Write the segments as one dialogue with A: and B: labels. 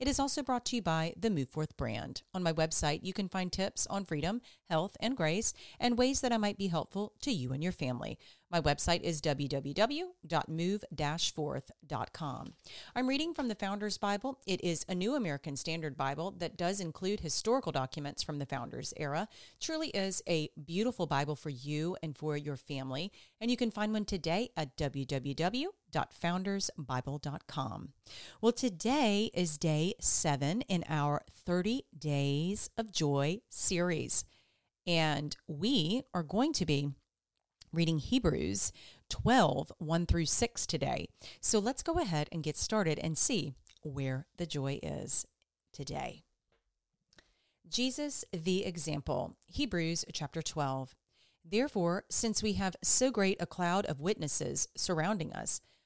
A: It is also brought to you by the Move Forth brand. On my website, you can find tips on freedom, health, and grace, and ways that I might be helpful to you and your family. My website is www.move-forth.com. I'm reading from the Founders Bible. It is a New American Standard Bible that does include historical documents from the Founders era. Truly is a beautiful Bible for you and for your family, and you can find one today at www.foundersbible.com. Well, today is day 7 in our 30 Days of Joy series. And we are going to be reading Hebrews 12, 1 through 6 today. So let's go ahead and get started and see where the joy is today. Jesus, the example. Hebrews chapter 12. Therefore, since we have so great a cloud of witnesses surrounding us,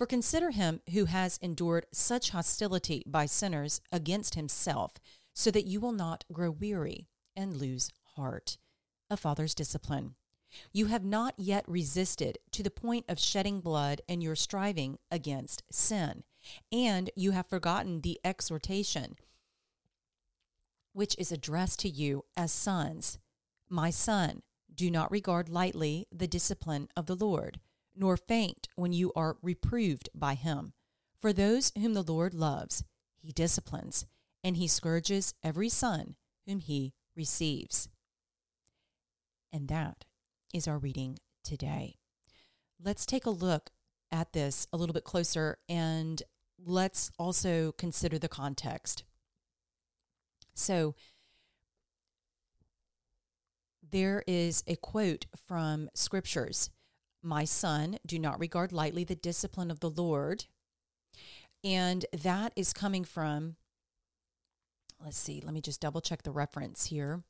A: For consider him who has endured such hostility by sinners against himself, so that you will not grow weary and lose heart. A father's discipline. You have not yet resisted to the point of shedding blood in your striving against sin, and you have forgotten the exhortation which is addressed to you as sons. My son, do not regard lightly the discipline of the Lord, nor faint when you are reproved by him. For those whom the Lord loves, he disciplines, and he scourges every son whom he receives. And that is our reading today. Let's take a look at this a little bit closer and let's also consider the context. So, there is a quote from scriptures My son, do not regard lightly the discipline of the Lord. And that is coming from, let's see, let me just double check the reference here.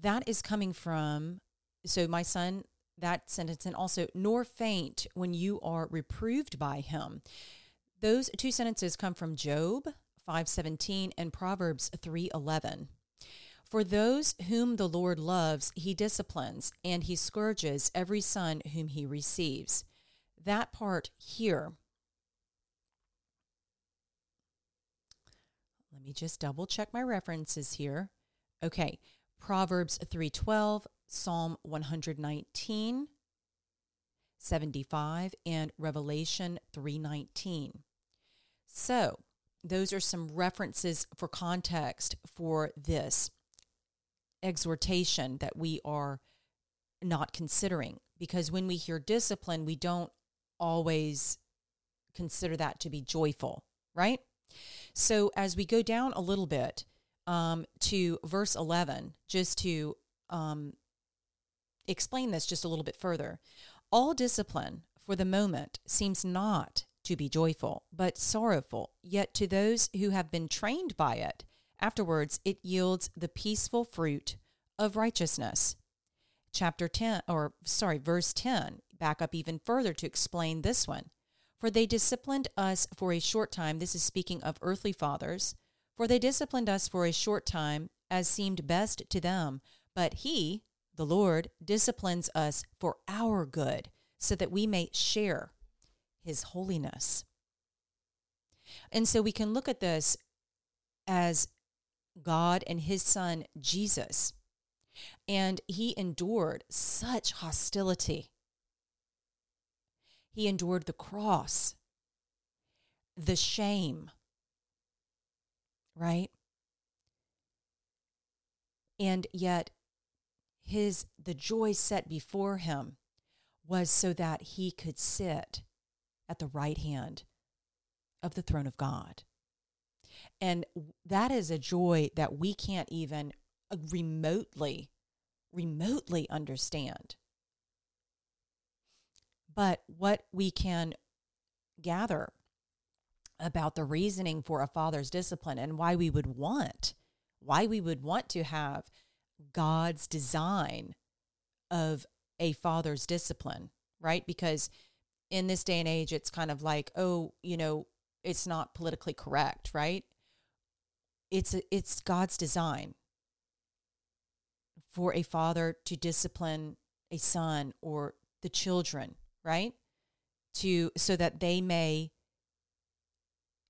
A: That is coming from so my son, that sentence, and also, nor faint when you are reproved by him. Those two sentences come from Job 5:17 and Proverbs 3:11. For those whom the Lord loves, he disciplines, and he scourges every son whom he receives. That part here. Let me just double check my references here. Okay. Proverbs 3:12, Psalm 119, 75, and Revelation 319. So, those are some references for context for this exhortation that we are not considering. Because when we hear discipline, we don't always consider that to be joyful, right? So, as we go down a little bit um, to verse 11, just to um, explain this just a little bit further. All discipline for the moment seems not to be joyful, but sorrowful, yet to those who have been trained by it, afterwards it yields the peaceful fruit of righteousness. Chapter 10, or sorry, verse 10, back up even further to explain this one. For they disciplined us for a short time. This is speaking of earthly fathers. For they disciplined us for a short time as seemed best to them. But he, the Lord disciplines us for our good so that we may share his holiness. And so we can look at this as God and his son Jesus. And he endured such hostility. He endured the cross, the shame, right? And yet his the joy set before him was so that he could sit at the right hand of the throne of God. And that is a joy that we can't even uh, remotely, remotely understand. But what we can gather about the reasoning for a father's discipline and why we would want, why we would want to have God's design of a father's discipline, right? Because in this day and age, it's kind of like, oh, you know, it's not politically correct, right? It's a, it's God's design for a father to discipline a son or the children, right? To so that they may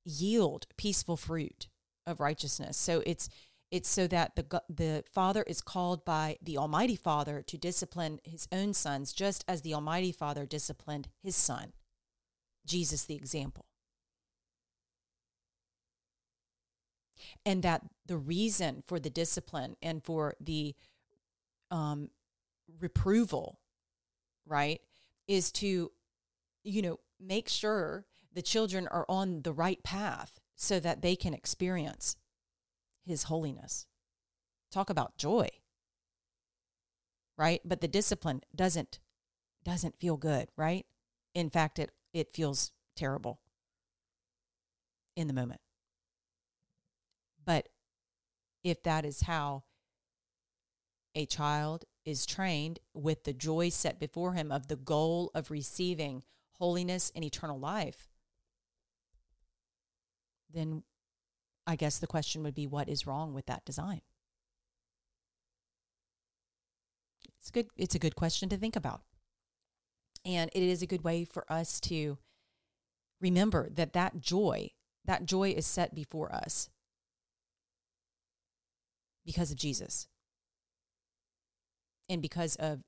A: yield peaceful fruit of righteousness. So it's it's so that the the father is called by the almighty father to discipline his own sons just as the almighty father disciplined his son. Jesus the example. And that the reason for the discipline and for the um, reproval, right, is to, you know, make sure the children are on the right path so that they can experience His holiness. Talk about joy, right? But the discipline doesn't doesn't feel good, right? In fact, it it feels terrible in the moment. But if that is how a child is trained with the joy set before him of the goal of receiving holiness and eternal life, then I guess the question would be what is wrong with that design? It's good it's a good question to think about. And it is a good way for us to remember that that joy, that joy is set before us because of Jesus and because of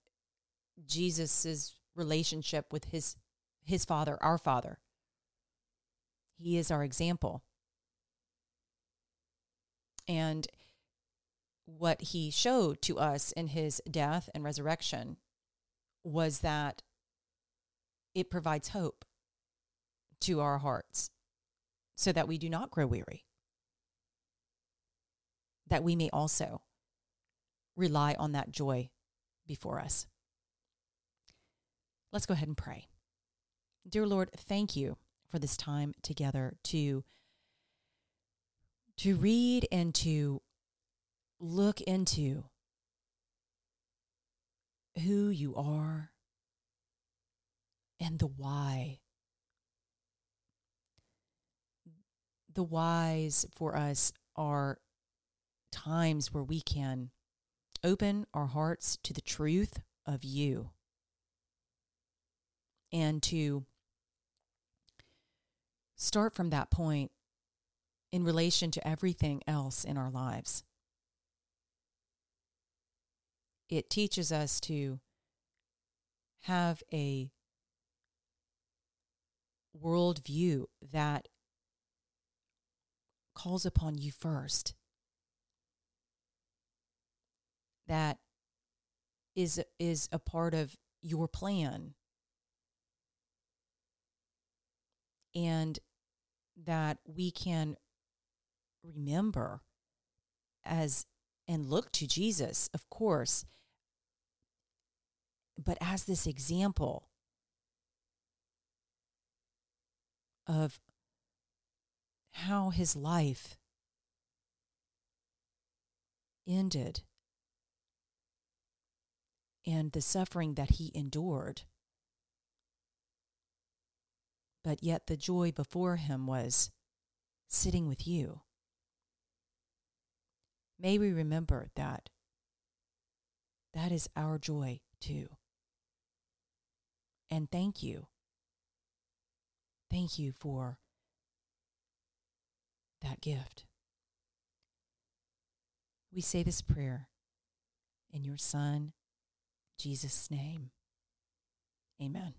A: Jesus's relationship with his his father, our father. He is our example. And what he showed to us in his death and resurrection was that it provides hope to our hearts so that we do not grow weary that we may also rely on that joy before us. Let's go ahead and pray. Dear Lord, thank you for this time together to to read and to look into who you are and the why. The whys for us are times where we can open our hearts to the truth of you and to start from that point in relation to everything else in our lives. It teaches us to have a worldview that calls upon you first that is is a part of your plan. And that we can remember as and look to Jesus of course but as this example of how his life ended and the suffering that he endured. But yet the joy before him was sitting with you. May we remember that that is our joy too. And thank you. Thank you for that gift. We say this prayer in your Son, Jesus' name. Amen.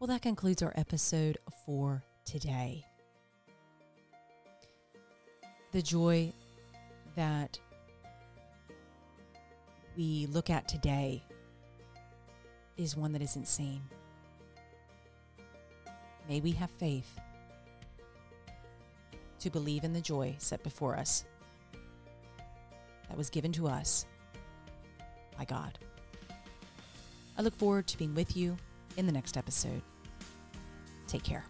A: Well, that concludes our episode for today. The joy that we look at today is one that isn't seen. May we have faith to believe in the joy set before us that was given to us by God. I look forward to being with you in the next episode. Take care.